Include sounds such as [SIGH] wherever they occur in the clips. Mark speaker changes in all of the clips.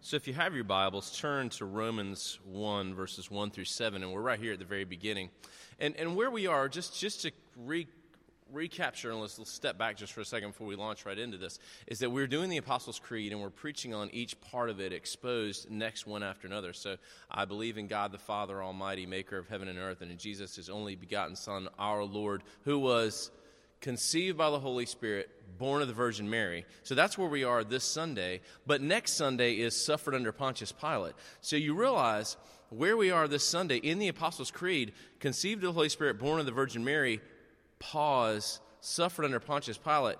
Speaker 1: So, if you have your Bibles, turn to Romans 1, verses 1 through 7, and we're right here at the very beginning. And, and where we are, just, just to re, recapture, and let's, let's step back just for a second before we launch right into this, is that we're doing the Apostles' Creed and we're preaching on each part of it exposed next one after another. So, I believe in God the Father Almighty, maker of heaven and earth, and in Jesus, his only begotten Son, our Lord, who was conceived by the Holy Spirit, born of the Virgin Mary. So that's where we are this Sunday. But next Sunday is suffered under Pontius Pilate. So you realize where we are this Sunday in the Apostles' Creed, conceived of the Holy Spirit, born of the Virgin Mary, pause, suffered under Pontius Pilate,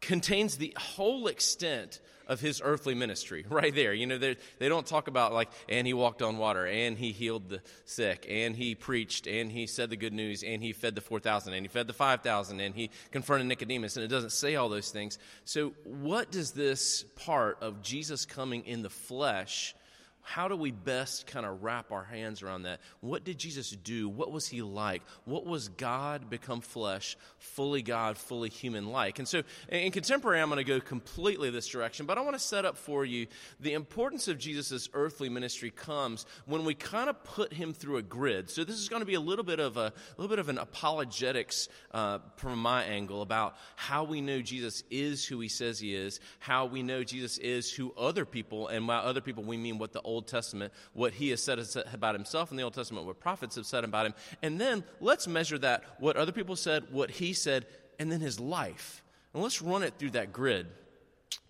Speaker 1: contains the whole extent of his earthly ministry [LAUGHS] right there. You know, they don't talk about like, and he walked on water, and he healed the sick, and he preached, and he said the good news, and he fed the 4,000, and he fed the 5,000, and he confronted Nicodemus, and it doesn't say all those things. So, what does this part of Jesus coming in the flesh how do we best kind of wrap our hands around that? What did Jesus do? What was he like? What was God become flesh, fully God, fully human like? And so in contemporary, I'm going to go completely this direction, but I want to set up for you the importance of Jesus' earthly ministry comes when we kind of put him through a grid. So this is going to be a little bit of a, a little bit of an apologetics uh, from my angle about how we know Jesus is who he says he is, how we know Jesus is who other people, and by other people we mean what the Old Old Testament, what he has said about himself in the Old Testament, what prophets have said about him. And then let's measure that, what other people said, what he said, and then his life. And let's run it through that grid.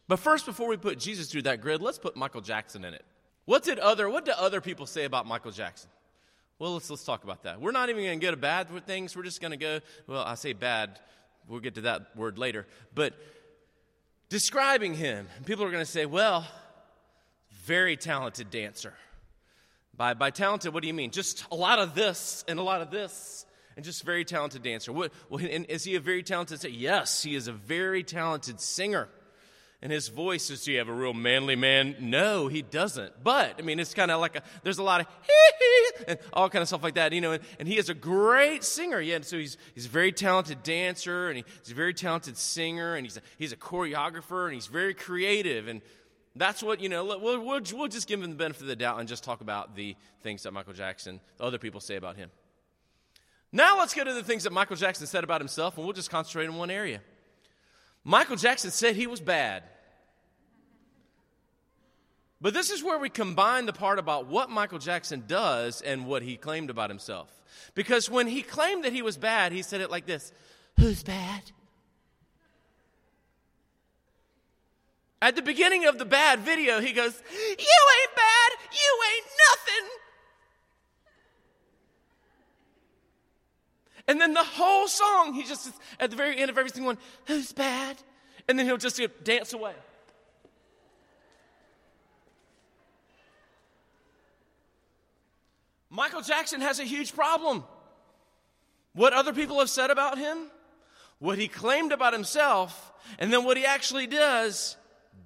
Speaker 1: But first, before we put Jesus through that grid, let's put Michael Jackson in it. What did other, what did other people say about Michael Jackson? Well, let's, let's talk about that. We're not even going to go to bad things. We're just going to go, well, I say bad. We'll get to that word later. But describing him, people are going to say, well, very talented dancer. By, by talented, what do you mean? Just a lot of this and a lot of this, and just very talented dancer. What, and is he a very talented singer? Yes, he is a very talented singer. And his voice is, do you have a real manly man? No, he doesn't. But, I mean, it's kind of like a, there's a lot of [LAUGHS] hee and all kind of stuff like that, you know, and, and, he is a great singer. Yeah, so he's, he's a very talented dancer, and he, he's a very talented singer, and he's a, he's a choreographer, and he's very creative. And that's what, you know, we'll, we'll, we'll just give him the benefit of the doubt and just talk about the things that Michael Jackson, other people say about him. Now let's go to the things that Michael Jackson said about himself, and we'll just concentrate in one area. Michael Jackson said he was bad. But this is where we combine the part about what Michael Jackson does and what he claimed about himself. Because when he claimed that he was bad, he said it like this Who's bad? At the beginning of the bad video, he goes, You ain't bad, you ain't nothing. And then the whole song, he just, at the very end of every single one, Who's bad? And then he'll just dance away. Michael Jackson has a huge problem. What other people have said about him, what he claimed about himself, and then what he actually does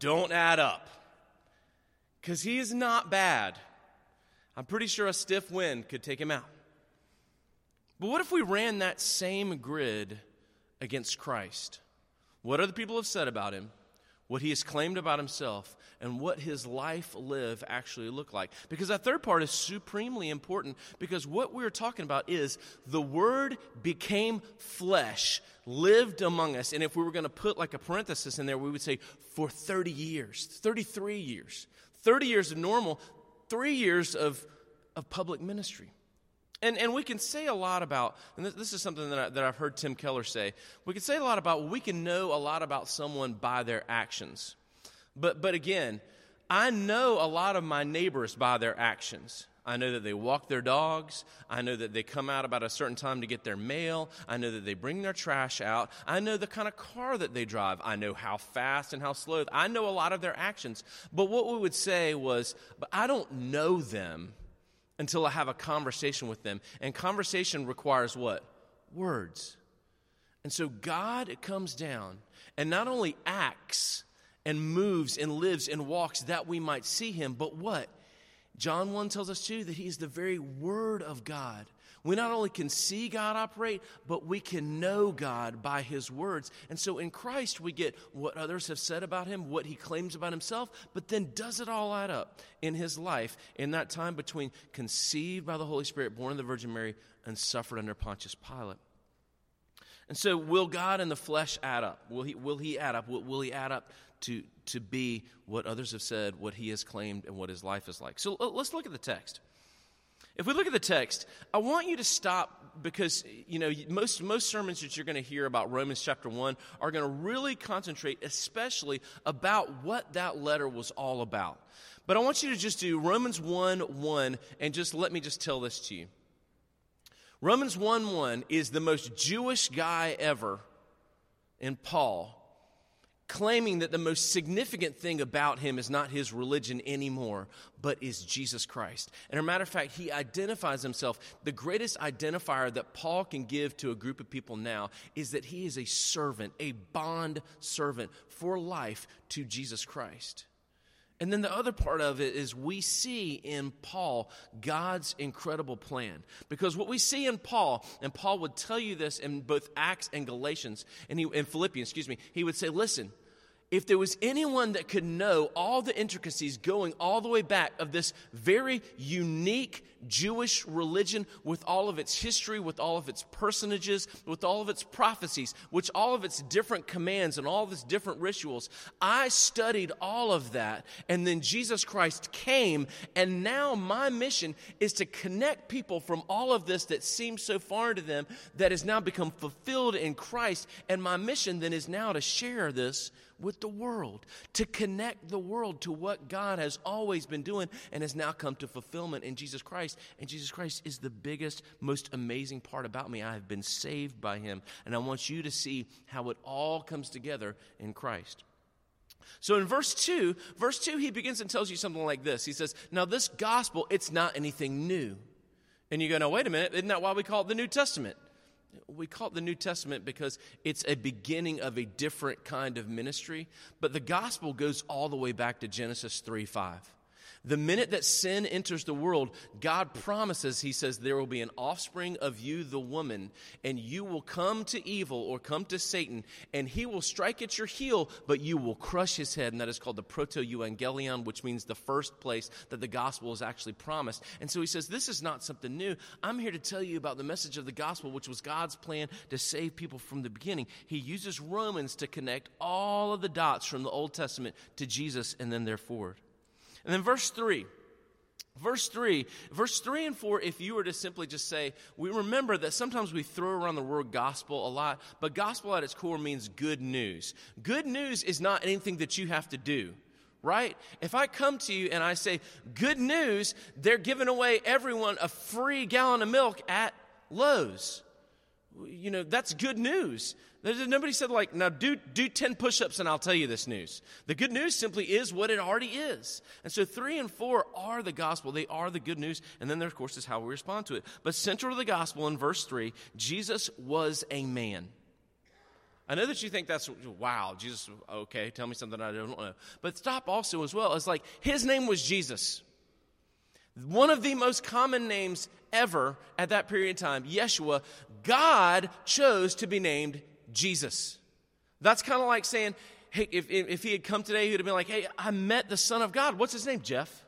Speaker 1: don't add up. Because he is not bad. I'm pretty sure a stiff wind could take him out. But what if we ran that same grid against Christ? What other people have said about him, what he has claimed about himself, and what his life live actually look like. Because that third part is supremely important because what we're talking about is the word became flesh, lived among us. And if we were going to put like a parenthesis in there, we would say for 30 years, 33 years, 30 years of normal, three years of, of public ministry. And, and we can say a lot about, and this, this is something that, I, that I've heard Tim Keller say, we can say a lot about, we can know a lot about someone by their actions. But, but again, I know a lot of my neighbors by their actions. I know that they walk their dogs. I know that they come out about a certain time to get their mail. I know that they bring their trash out. I know the kind of car that they drive. I know how fast and how slow. I know a lot of their actions. But what we would say was, but I don't know them until I have a conversation with them. And conversation requires what? Words. And so God comes down and not only acts, and moves and lives and walks that we might see him. But what? John 1 tells us too that he is the very word of God, We not only can see God operate, but we can know God by His words. And so in Christ, we get what others have said about Him, what He claims about Himself, but then does it all add up in His life in that time between conceived by the Holy Spirit, born of the Virgin Mary, and suffered under Pontius Pilate. And so, will God and the flesh add up? Will He, will he add up? Will, will He add up to, to be what others have said, what He has claimed, and what His life is like? So, uh, let's look at the text. If we look at the text, I want you to stop because you know most most sermons that you're going to hear about Romans chapter 1 are going to really concentrate especially about what that letter was all about. But I want you to just do Romans 1 1 and just let me just tell this to you. Romans 1 1 is the most Jewish guy ever in Paul claiming that the most significant thing about him is not his religion anymore, but is Jesus Christ. And a matter of fact, he identifies himself. The greatest identifier that Paul can give to a group of people now is that he is a servant, a bond servant for life to Jesus Christ. And then the other part of it is we see in Paul God's incredible plan. Because what we see in Paul, and Paul would tell you this in both Acts and Galatians, and he, in Philippians, excuse me, he would say, listen, if there was anyone that could know all the intricacies going all the way back of this very unique Jewish religion with all of its history, with all of its personages, with all of its prophecies, which all of its different commands and all of its different rituals, I studied all of that. And then Jesus Christ came. And now my mission is to connect people from all of this that seems so foreign to them that has now become fulfilled in Christ. And my mission then is now to share this with the world, to connect the world to what God has always been doing and has now come to fulfillment in Jesus Christ. And Jesus Christ is the biggest, most amazing part about me. I have been saved by Him. And I want you to see how it all comes together in Christ. So in verse 2, verse 2, he begins and tells you something like this. He says, Now, this gospel, it's not anything new. And you go, No, wait a minute. Isn't that why we call it the New Testament? We call it the New Testament because it's a beginning of a different kind of ministry, but the gospel goes all the way back to Genesis 3 5. The minute that sin enters the world, God promises, He says, there will be an offspring of you, the woman, and you will come to evil or come to Satan, and he will strike at your heel, but you will crush his head. And that is called the proto evangelion, which means the first place that the gospel is actually promised. And so He says, This is not something new. I'm here to tell you about the message of the gospel, which was God's plan to save people from the beginning. He uses Romans to connect all of the dots from the Old Testament to Jesus and then there forward. And then verse 3. Verse 3, verse 3 and 4, if you were to simply just say, we remember that sometimes we throw around the word gospel a lot, but gospel at its core means good news. Good news is not anything that you have to do, right? If I come to you and I say, good news, they're giving away everyone a free gallon of milk at Lowe's. You know, that's good news. Nobody said, like, now do, do 10 push ups and I'll tell you this news. The good news simply is what it already is. And so three and four are the gospel. They are the good news. And then there, of course, is how we respond to it. But central to the gospel in verse three, Jesus was a man. I know that you think that's, wow, Jesus, okay, tell me something I don't know. But stop also as well. It's like his name was Jesus. One of the most common names ever at that period of time, Yeshua, God chose to be named Jesus. That's kind of like saying, hey, if, if he had come today, he would have been like, hey, I met the Son of God. What's his name? Jeff.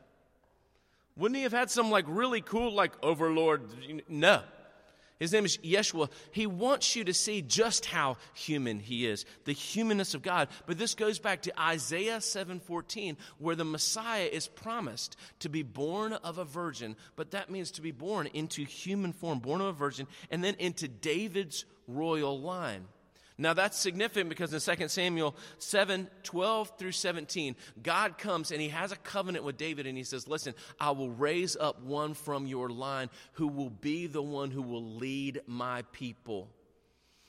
Speaker 1: Wouldn't he have had some like really cool, like overlord? No. His name is Yeshua. He wants you to see just how human he is, the humanness of God. But this goes back to Isaiah 7:14 where the Messiah is promised to be born of a virgin, but that means to be born into human form, born of a virgin, and then into David's royal line. Now that's significant because in 2 Samuel 7 12 through 17, God comes and he has a covenant with David and he says, Listen, I will raise up one from your line who will be the one who will lead my people.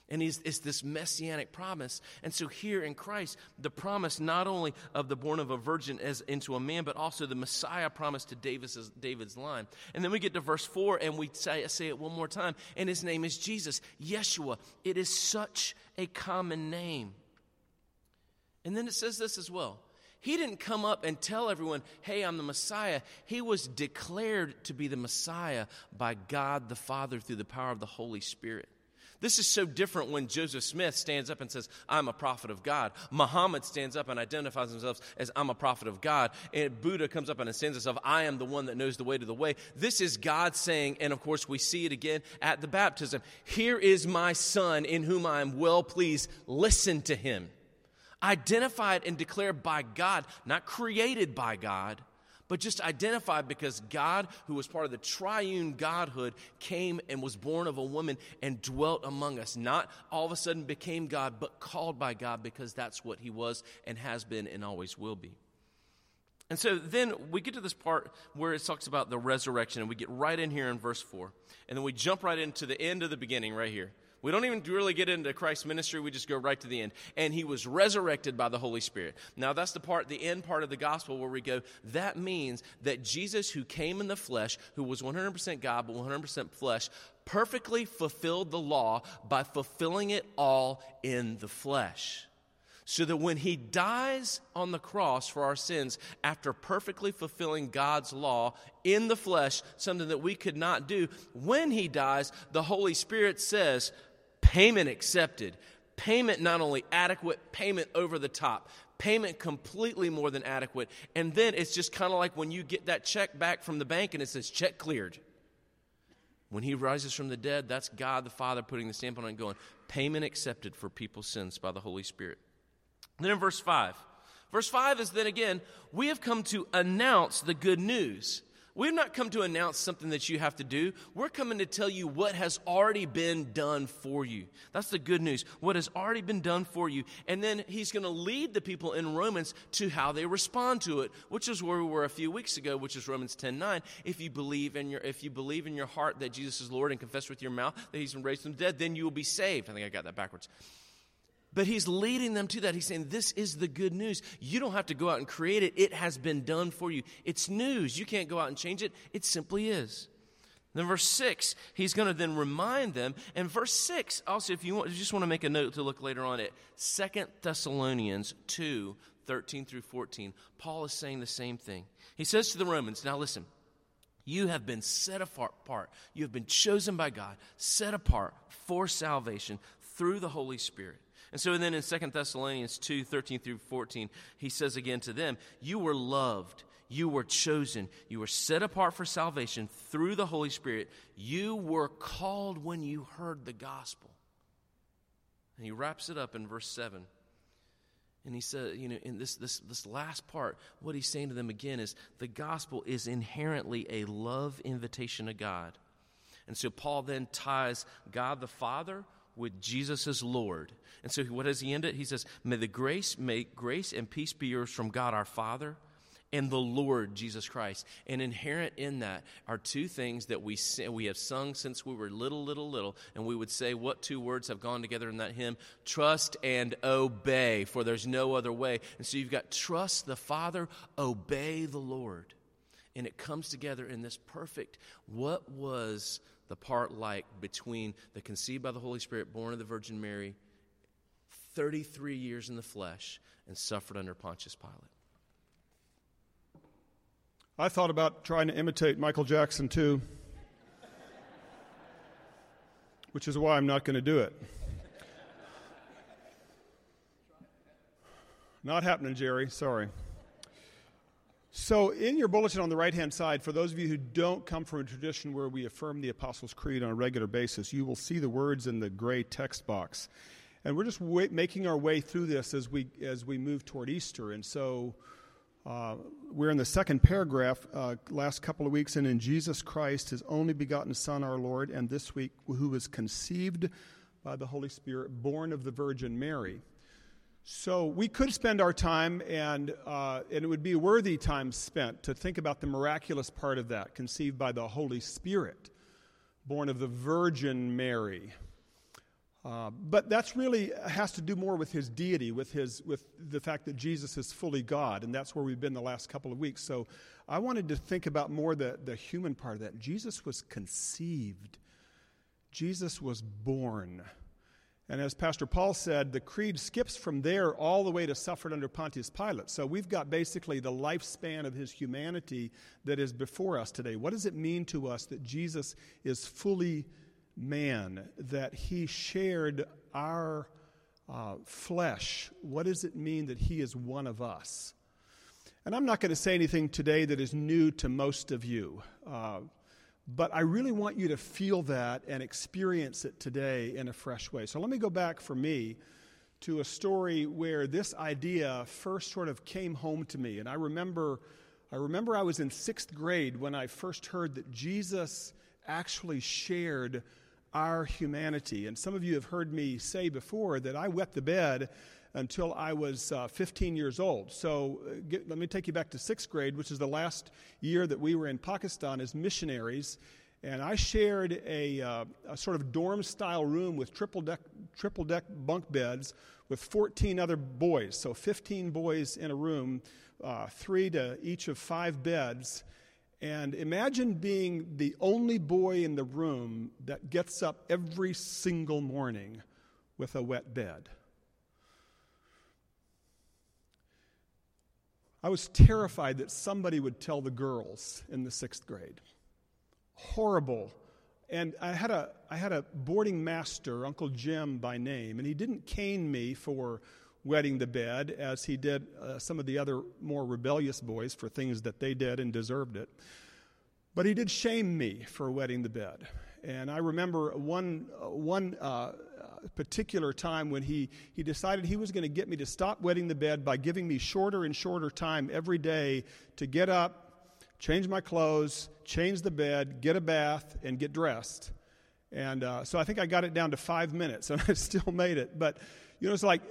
Speaker 1: And it's this messianic promise. And so here in Christ, the promise not only of the born of a virgin as into a man, but also the Messiah promise to David's, David's line. And then we get to verse 4 and we say, say it one more time. And his name is Jesus, Yeshua. It is such a common name. And then it says this as well He didn't come up and tell everyone, hey, I'm the Messiah. He was declared to be the Messiah by God the Father through the power of the Holy Spirit. This is so different when Joseph Smith stands up and says, I'm a prophet of God. Muhammad stands up and identifies himself as, I'm a prophet of God. And Buddha comes up and stands himself, I am the one that knows the way to the way. This is God saying, and of course we see it again at the baptism Here is my son in whom I am well pleased. Listen to him identified and declared by God, not created by God, but just identified because God, who was part of the triune Godhood, came and was born of a woman and dwelt among us. Not all of a sudden became God, but called by God because that's what he was and has been and always will be. And so then we get to this part where it talks about the resurrection, and we get right in here in verse 4. And then we jump right into the end of the beginning right here. We don't even really get into Christ's ministry, we just go right to the end. And he was resurrected by the Holy Spirit. Now, that's the part, the end part of the gospel where we go, that means that Jesus, who came in the flesh, who was 100% God but 100% flesh, perfectly fulfilled the law by fulfilling it all in the flesh so that when he dies on the cross for our sins, after perfectly fulfilling God's law in the flesh, something that we could not do, when he dies, the Holy Spirit says, Payment accepted. Payment not only adequate, payment over the top. Payment completely more than adequate. And then it's just kind of like when you get that check back from the bank and it says check cleared. When he rises from the dead, that's God the Father putting the stamp on it and going, payment accepted for people's sins by the Holy Spirit. Then in verse 5, verse 5 is then again, we have come to announce the good news. We've not come to announce something that you have to do. We're coming to tell you what has already been done for you. That's the good news. What has already been done for you. And then he's going to lead the people in Romans to how they respond to it, which is where we were a few weeks ago, which is Romans 10 9. If you believe in your if you believe in your heart that Jesus is Lord and confess with your mouth that he's been raised from the dead, then you will be saved. I think I got that backwards. But he's leading them to that. He's saying, This is the good news. You don't have to go out and create it, it has been done for you. It's news. You can't go out and change it, it simply is. Then, verse 6, he's going to then remind them. And verse 6, also, if you, want, you just want to make a note to look later on at Second Thessalonians 2 13 through 14, Paul is saying the same thing. He says to the Romans, Now listen, you have been set apart. You have been chosen by God, set apart for salvation through the Holy Spirit. And so then in 2 Thessalonians 2 13 through 14, he says again to them, You were loved, you were chosen, you were set apart for salvation through the Holy Spirit. You were called when you heard the gospel. And he wraps it up in verse 7. And he said, you know, in this, this, this last part, what he's saying to them again is the gospel is inherently a love invitation to God. And so Paul then ties God the Father with Jesus as Lord. And so what does he end it? He says, May the grace, may grace and peace be yours from God our Father and the Lord Jesus Christ. And inherent in that are two things that we we have sung since we were little, little, little, and we would say what two words have gone together in that hymn: trust and obey, for there's no other way. And so you've got trust the Father, obey the Lord, and it comes together in this perfect. What was the part like between the conceived by the Holy Spirit, born of the Virgin Mary, 33 years in the flesh, and suffered under Pontius Pilate.
Speaker 2: I thought about trying to imitate Michael Jackson too, which is why I'm not going to do it. Not happening, Jerry. Sorry. So, in your bulletin on the right hand side, for those of you who don't come from a tradition where we affirm the Apostles' Creed on a regular basis, you will see the words in the gray text box. And we're just wait, making our way through this as we, as we move toward Easter. And so, uh, we're in the second paragraph, uh, last couple of weeks, and in Jesus Christ, his only begotten Son, our Lord, and this week, who was conceived by the Holy Spirit, born of the Virgin Mary. So we could spend our time, and, uh, and it would be a worthy time spent to think about the miraculous part of that, conceived by the Holy Spirit, born of the Virgin Mary. Uh, but that's really has to do more with his deity, with his with the fact that Jesus is fully God, and that's where we've been the last couple of weeks. So I wanted to think about more the, the human part of that. Jesus was conceived. Jesus was born. And as Pastor Paul said, the creed skips from there all the way to suffered under Pontius Pilate. So we've got basically the lifespan of his humanity that is before us today. What does it mean to us that Jesus is fully man, that he shared our uh, flesh? What does it mean that he is one of us? And I'm not going to say anything today that is new to most of you. Uh, but I really want you to feel that and experience it today in a fresh way. So let me go back for me to a story where this idea first sort of came home to me. And I remember, I remember I was in sixth grade when I first heard that Jesus actually shared our humanity. And some of you have heard me say before that I wet the bed until I was uh, 15 years old. So uh, get, let me take you back to sixth grade, which is the last year that we were in Pakistan as missionaries. And I shared a, uh, a sort of dorm style room with triple deck, triple deck bunk beds with 14 other boys. So 15 boys in a room, uh, three to each of five beds. And imagine being the only boy in the room that gets up every single morning with a wet bed. I was terrified that somebody would tell the girls in the sixth grade. Horrible. And I had a, I had a boarding master, Uncle Jim by name, and he didn't cane me for wetting the bed as he did uh, some of the other more rebellious boys for things that they did and deserved it. But he did shame me for wetting the bed. And I remember one, uh, one uh, particular time when he, he decided he was going to get me to stop wetting the bed by giving me shorter and shorter time every day to get up, change my clothes, change the bed, get a bath, and get dressed. And uh, so I think I got it down to five minutes, [LAUGHS] and I still made it. But, you know, it's like,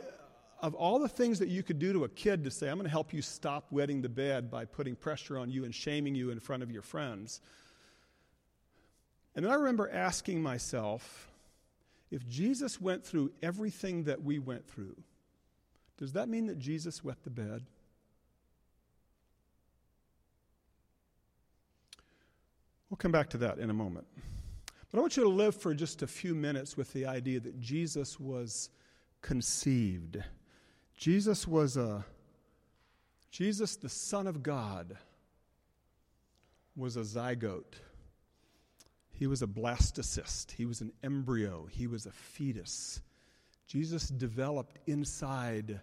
Speaker 2: of all the things that you could do to a kid to say, I'm going to help you stop wetting the bed by putting pressure on you and shaming you in front of your friends. And then I remember asking myself, if Jesus went through everything that we went through, does that mean that Jesus wet the bed? We'll come back to that in a moment. But I want you to live for just a few minutes with the idea that Jesus was conceived. Jesus was a Jesus the son of God was a zygote. He was a blastocyst. He was an embryo. He was a fetus. Jesus developed inside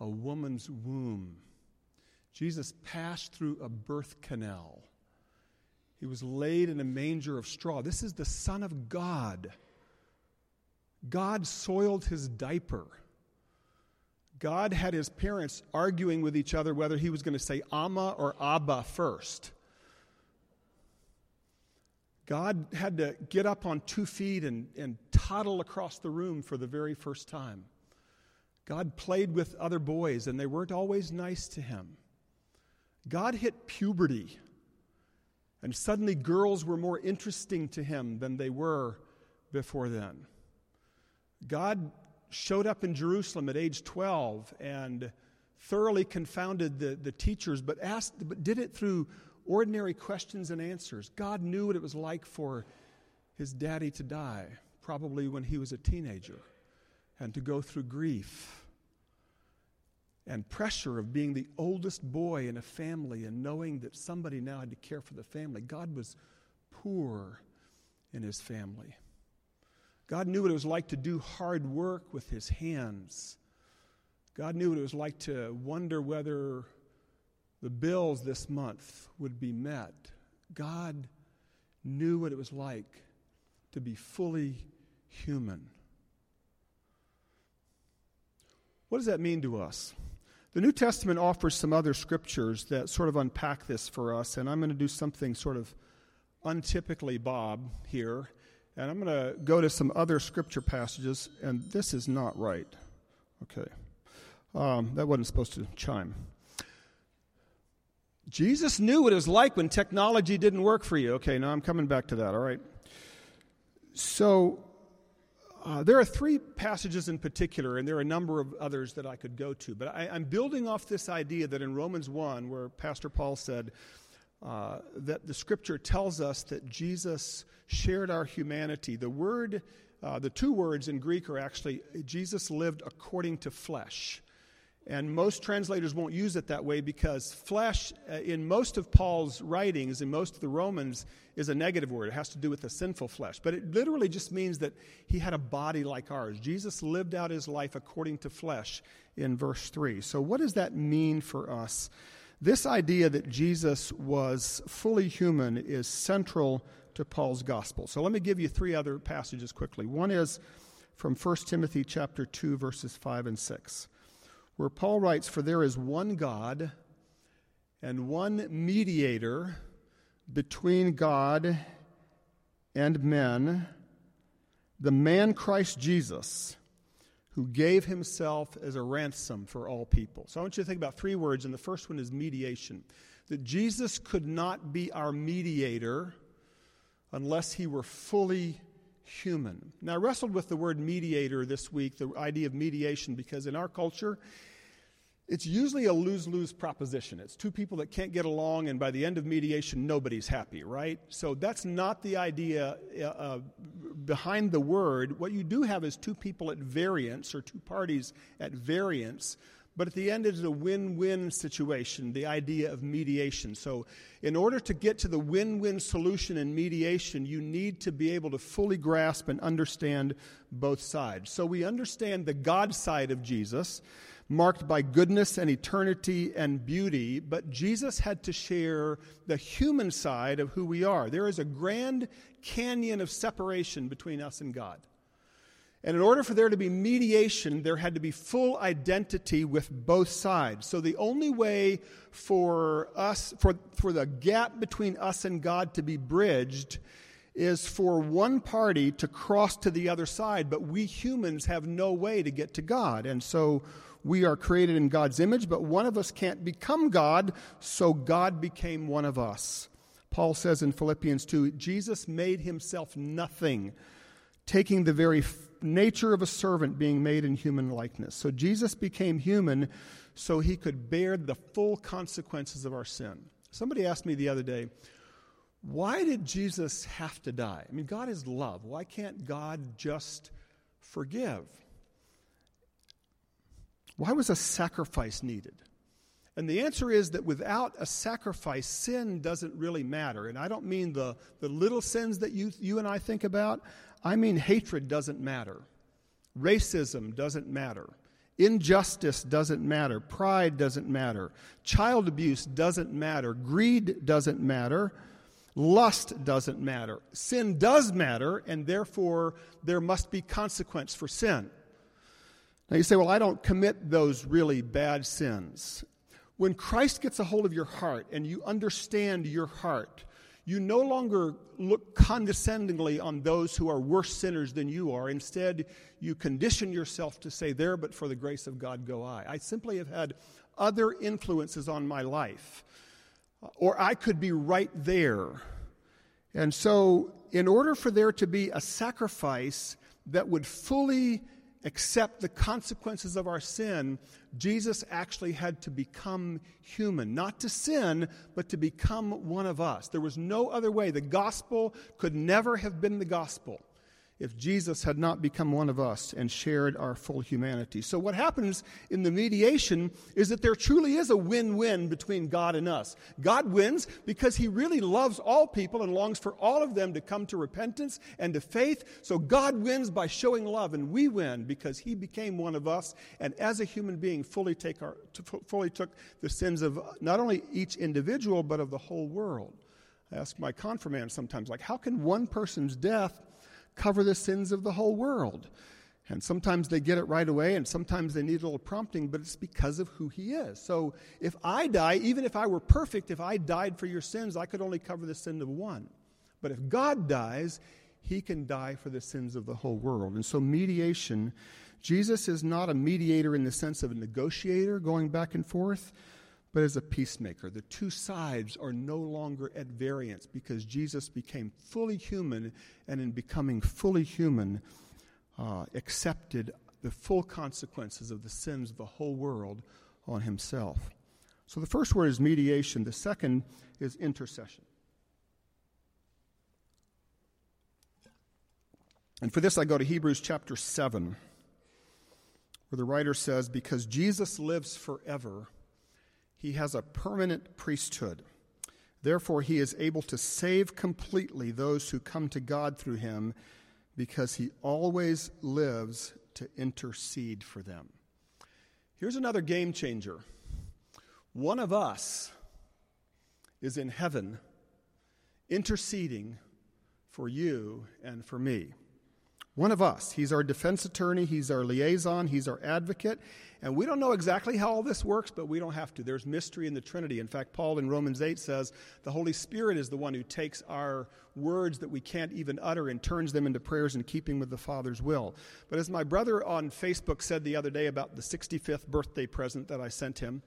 Speaker 2: a woman's womb. Jesus passed through a birth canal. He was laid in a manger of straw. This is the Son of God. God soiled his diaper. God had his parents arguing with each other whether he was going to say Amma or Abba first. God had to get up on two feet and, and toddle across the room for the very first time. God played with other boys, and they weren't always nice to him. God hit puberty, and suddenly girls were more interesting to him than they were before then. God showed up in Jerusalem at age 12 and thoroughly confounded the, the teachers, but, asked, but did it through ordinary questions and answers. God knew what it was like for his daddy to die, probably when he was a teenager, and to go through grief and pressure of being the oldest boy in a family and knowing that somebody now had to care for the family. God was poor in his family. God knew what it was like to do hard work with his hands. God knew what it was like to wonder whether the bills this month would be met. God knew what it was like to be fully human. What does that mean to us? The New Testament offers some other scriptures that sort of unpack this for us, and I'm going to do something sort of untypically Bob here, and I'm going to go to some other scripture passages, and this is not right. Okay. Um, that wasn't supposed to chime. Jesus knew what it was like when technology didn't work for you. Okay, now I'm coming back to that, all right? So, uh, there are three passages in particular, and there are a number of others that I could go to. But I, am building off this idea that in Romans 1, where Pastor Paul said uh, that the scripture tells us that Jesus shared our humanity, the word uh, the two words in Greek are actually Jesus lived according to flesh. And most translators won't use it that way because flesh, uh, in most of Paul's writings, in most of the Romans, is a negative word. It has to do with the sinful flesh. But it literally just means that he had a body like ours. Jesus lived out his life according to flesh in verse 3. So, what does that mean for us? This idea that Jesus was fully human is central to Paul's gospel. So, let me give you three other passages quickly. One is from 1 Timothy chapter 2 verses 5 and 6 where Paul writes, For there is one God and one mediator between God and men, the man Christ Jesus, who gave himself as a ransom for all people. So I want you to think about three words, and the first one is mediation. That Jesus could not be our mediator unless he were fully human. Now, I wrestled with the word mediator this week, the idea of mediation, because in our culture, it's usually a lose lose proposition. It's two people that can't get along, and by the end of mediation, nobody's happy, right? So that's not the idea uh, uh, behind the word. What you do have is two people at variance, or two parties at variance, but at the end, it's a win win situation, the idea of mediation. So, in order to get to the win win solution in mediation, you need to be able to fully grasp and understand both sides. So, we understand the God side of Jesus marked by goodness and eternity and beauty, but Jesus had to share the human side of who we are. There is a grand canyon of separation between us and God. And in order for there to be mediation, there had to be full identity with both sides. So the only way for us, for, for the gap between us and God to be bridged, is for one party to cross to the other side, but we humans have no way to get to God. And so we are created in God's image, but one of us can't become God, so God became one of us. Paul says in Philippians 2 Jesus made himself nothing, taking the very nature of a servant, being made in human likeness. So Jesus became human so he could bear the full consequences of our sin. Somebody asked me the other day, why did Jesus have to die? I mean, God is love. Why can't God just forgive? Why was a sacrifice needed? And the answer is that without a sacrifice, sin doesn't really matter. And I don't mean the, the little sins that you, you and I think about, I mean hatred doesn't matter, racism doesn't matter. Injustice doesn't matter. Pride doesn't matter. Child abuse doesn't matter. Greed doesn't matter. Lust doesn't matter. Sin does matter, and therefore there must be consequence for sin. Now you say, well, I don't commit those really bad sins. When Christ gets a hold of your heart and you understand your heart, you no longer look condescendingly on those who are worse sinners than you are. Instead, you condition yourself to say, There, but for the grace of God go I. I simply have had other influences on my life, uh, or I could be right there. And so, in order for there to be a sacrifice that would fully accept the consequences of our sin, Jesus actually had to become human. Not to sin, but to become one of us. There was no other way. The gospel could never have been the gospel if Jesus had not become one of us and shared our full humanity. So, what happens in the mediation is that there truly is a win win between God and us. God wins because he really loves all people and longs for all of them to come to repentance and to faith. So, God wins by showing love, and we win because he became one of us and, as a human being, fully, take our, fully took the sins of not only each individual, but of the whole world. I ask my confirmand sometimes, like, how can one person's death cover the sins of the whole world. And sometimes they get it right away, and sometimes they need a little prompting, but it's because of who He is. So if I die, even if I were perfect, if I died for your sins, I could only cover the sin of one. But if God dies, He can die for the sins of the whole world. And so mediation, Jesus is not a mediator in the sense of a negotiator going back and forth but as a peacemaker. The two sides are no longer at variance because Jesus became fully human, and in becoming fully human, uh, accepted the full consequences of the sins of the whole world on himself. So the first word is mediation, the second is intercession. And for this, I go to Hebrews chapter 7, where the writer says, Because Jesus lives forever, he has a permanent priesthood. Therefore, he is able to save completely those who come to God through him, because he always lives to intercede for them. Here's another game changer. One of us is in heaven interceding for you and for me. One of us. He's our defense attorney, he's our liaison, he's our advocate. And we don't know exactly how all this works, but we don't have to. There's mystery in the Trinity. In fact, Paul in Romans 8 says the Holy Spirit is the one who takes our words that we can't even utter and turns them into prayers in keeping with the Father's will. But as my brother on Facebook said the other day about the 65th birthday present that I sent him,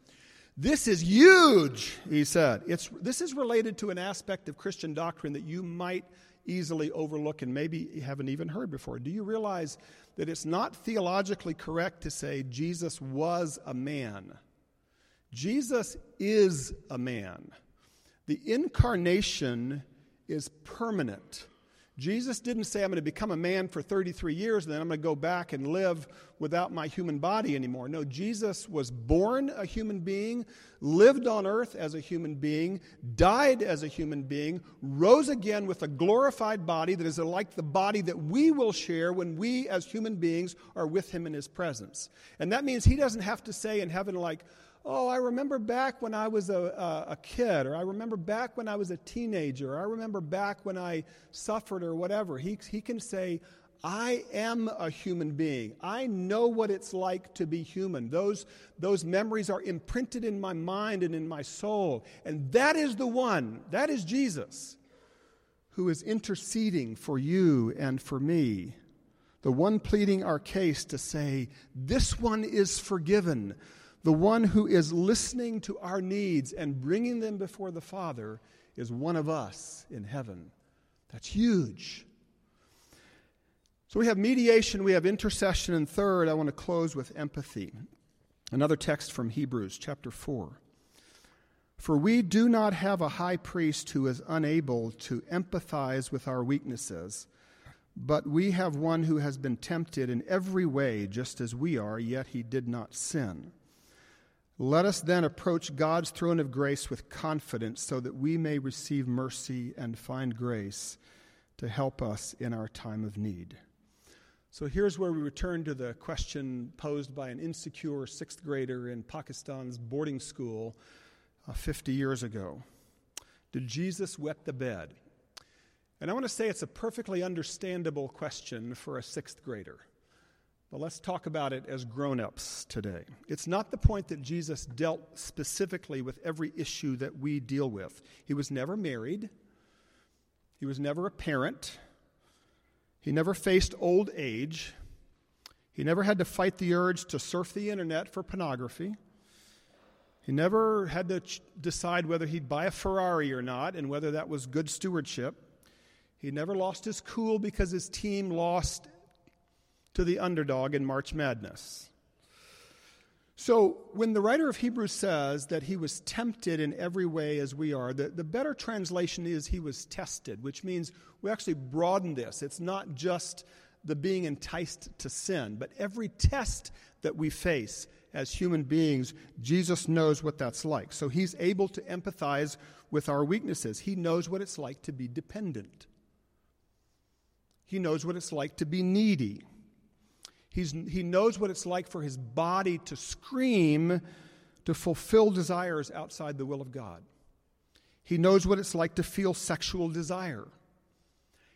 Speaker 2: this is huge, he said. It's, this is related to an aspect of Christian doctrine that you might easily overlook and maybe haven't even heard before. Do you realize that it's not theologically correct to say Jesus was a man? Jesus is a man. The incarnation is permanent. Jesus didn't say, I'm going to become a man for 33 years and then I'm going to go back and live without my human body anymore. No, Jesus was born a human being, lived on earth as a human being, died as a human being, rose again with a glorified body that is like the body that we will share when we as human beings are with him in his presence. And that means he doesn't have to say in heaven, like, Oh, I remember back when I was a, a, a, kid, or I remember back when I was a teenager, or I remember back when I suffered, or whatever. He, he can say, I am a human being. I know what it's like to be human. Those, those memories are imprinted in my mind and in my soul. And that is the one, that is Jesus, who is interceding for you and for me. The one pleading our case to say, This one is forgiven the one who is listening to our needs and bringing them before the Father is one of us in heaven. That's huge. So we have mediation, we have intercession, and third, I want to close with empathy. Another text from Hebrews chapter 4. For we do not have a high priest who is unable to empathize with our weaknesses, but we have one who has been tempted in every way, just as we are, yet he did not sin. Let us then approach God's throne of grace with confidence so that we may receive mercy and find grace to help us in our time of need. So here's where we return to the question posed by an insecure sixth grader in Pakistan's boarding school uh, 50 years ago Did Jesus wet the bed? And I want to say it's a perfectly understandable question for a sixth grader. But let's talk about it as grown ups today. It's not the point that Jesus dealt specifically with every issue that we deal with. He was never married, he was never a parent, he never faced old age, he never had to fight the urge to surf the internet for pornography. He never had to ch- decide whether he'd buy a Ferrari or not and whether that was good stewardship. He never lost his cool because his team lost to the underdog in March Madness. So, when the writer of Hebrews says that he was tempted in every way as we are, the, the better translation is he was tested, which means we actually broaden this. It's not just the being enticed to sin, but every test that we face as human beings, Jesus knows what that's like. So, he's able to empathize with our weaknesses. He knows what it's like to be dependent, he knows what it's like to be needy. He's, he knows what it's like for his body to scream to fulfill desires outside the will of God. He knows what it's like to feel sexual desire.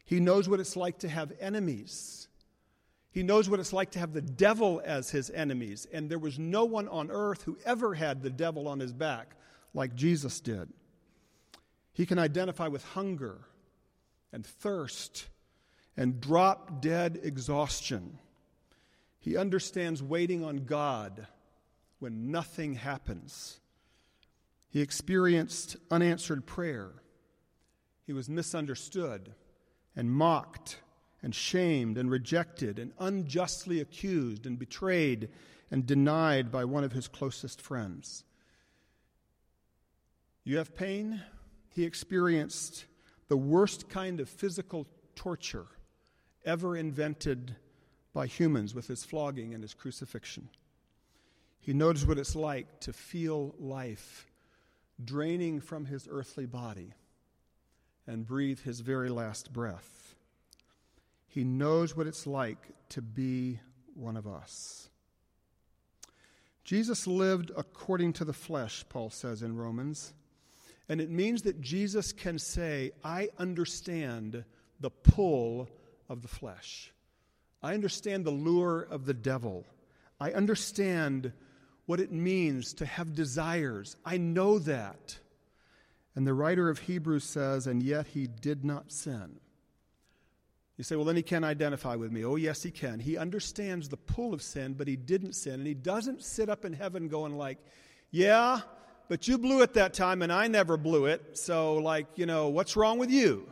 Speaker 2: He knows what it's like to have enemies. He knows what it's like to have the devil as his enemies. And there was no one on earth who ever had the devil on his back like Jesus did. He can identify with hunger and thirst and drop dead exhaustion. He understands waiting on God when nothing happens. He experienced unanswered prayer. He was misunderstood and mocked and shamed and rejected and unjustly accused and betrayed and denied by one of his closest friends. You have pain? He experienced the worst kind of physical torture ever invented by humans with his flogging and his crucifixion. He knows what it's like to feel life draining from his earthly body and breathe his very last breath. He knows what it's like to be one of us. Jesus lived according to the flesh, Paul says in Romans. And it means that Jesus can say, I understand the pull of the flesh. I understand the lure of the devil. I understand what it means to have desires. I know that. And the writer of Hebrews says, and yet he did not sin. You say, well, then he can't identify with me. Oh, yes, he can. He understands the pull of sin, but he didn't sin. And he doesn't sit up in heaven going, like, yeah, but you blew it that time and I never blew it. So, like, you know, what's wrong with you?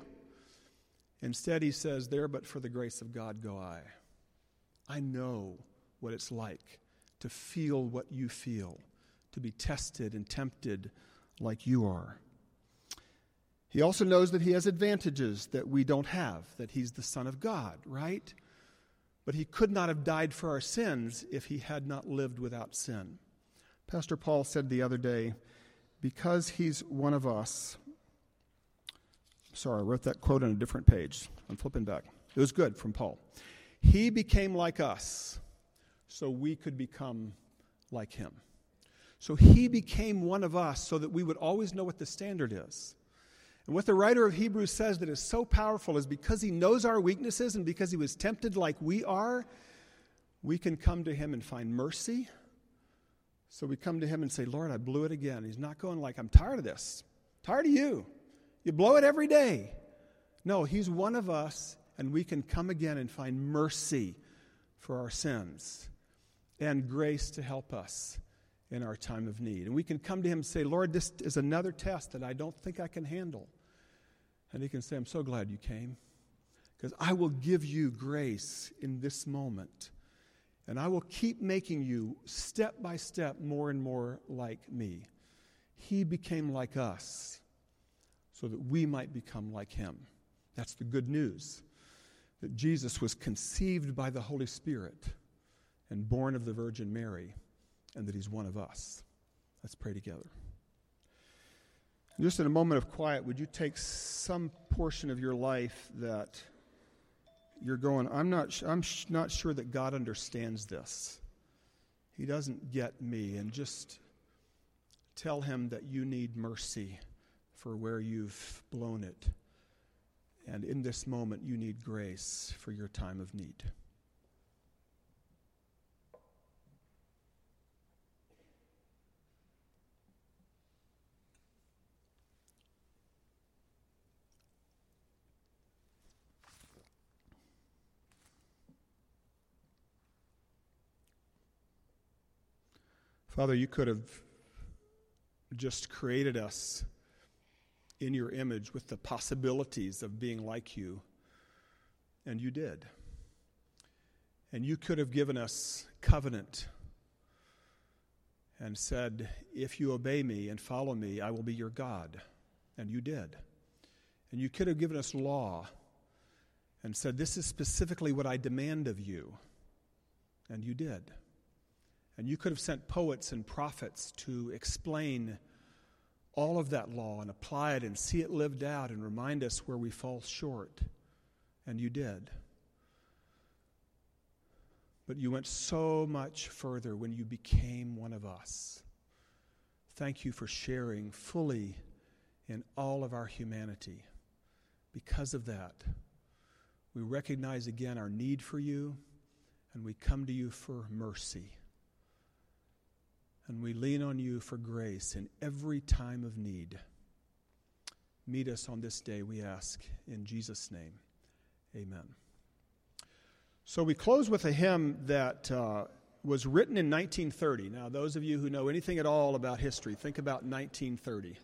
Speaker 2: Instead, he says, There, but for the grace of God go I. I know what it's like to feel what you feel, to be tested and tempted like you are. He also knows that he has advantages that we don't have, that he's the Son of God, right? But he could not have died for our sins if he had not lived without sin. Pastor Paul said the other day, because he's one of us. Sorry, I wrote that quote on a different page. I'm flipping back. It was good from Paul. He became like us so we could become like him. So he became one of us so that we would always know what the standard is. And what the writer of Hebrews says that is so powerful is because he knows our weaknesses and because he was tempted like we are, we can come to him and find mercy. So we come to him and say, Lord, I blew it again. He's not going like, I'm tired of this. tired of you. You blow it every day. No, he's one of us, and we can come again and find mercy for our sins and grace to help us in our time of need. And we can come to Him and say, Lord, this is another test that I don't think I can handle. And He can say, I'm so glad you came because I will give you grace in this moment. And I will keep making you step by step more and more like me. He became like us so that we might become like him. That's the good news that Jesus was conceived by the Holy Spirit and born of the Virgin Mary, and that he's one of us. Let's pray together. Just in a moment of quiet, would you take some portion of your life that you're going, I'm not, I'm sh- not sure that God understands this. He doesn't get me. And just tell him that you need mercy for where you've blown it. And in this moment, you need grace for your time of need. Father, you could have just created us in your image with the possibilities of being like you, and you did. And you could have given us covenant and said, If you obey me and follow me, I will be your God. And you did. And you could have given us law and said, This is specifically what I demand of you. And you did. And you could have sent poets and prophets to explain all of that law and apply it and see it lived out and remind us where we fall short. And you did. But you went so much further when you became one of us. Thank you for sharing fully in all of our humanity. Because of that, we recognize again our need for you and we come to you for mercy. And we lean on you for grace in every time of need. Meet us on this day, we ask, in Jesus' name. Amen. So we close with a hymn that uh, was written in 1930. Now, those of you who know anything at all about history, think about 1930.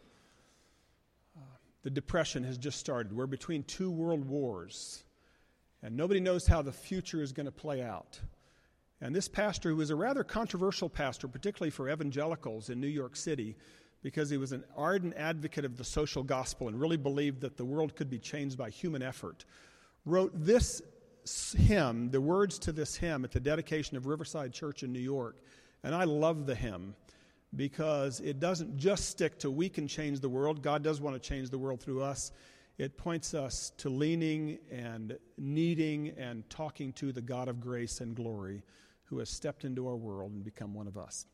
Speaker 2: Uh, the Depression has just started. We're between two world wars, and nobody knows how the future is going to play out. And this pastor, who was a rather controversial pastor, particularly for evangelicals in New York City, because he was an ardent advocate of the social gospel and really believed that the world could be changed by human effort, wrote this hymn, the words to this hymn at the dedication of Riverside Church in New York. And I love the hymn because it doesn't just stick to we can change the world. God does want to change the world through us. It points us to leaning and needing and talking to the God of grace and glory who has stepped into our world and become one of us.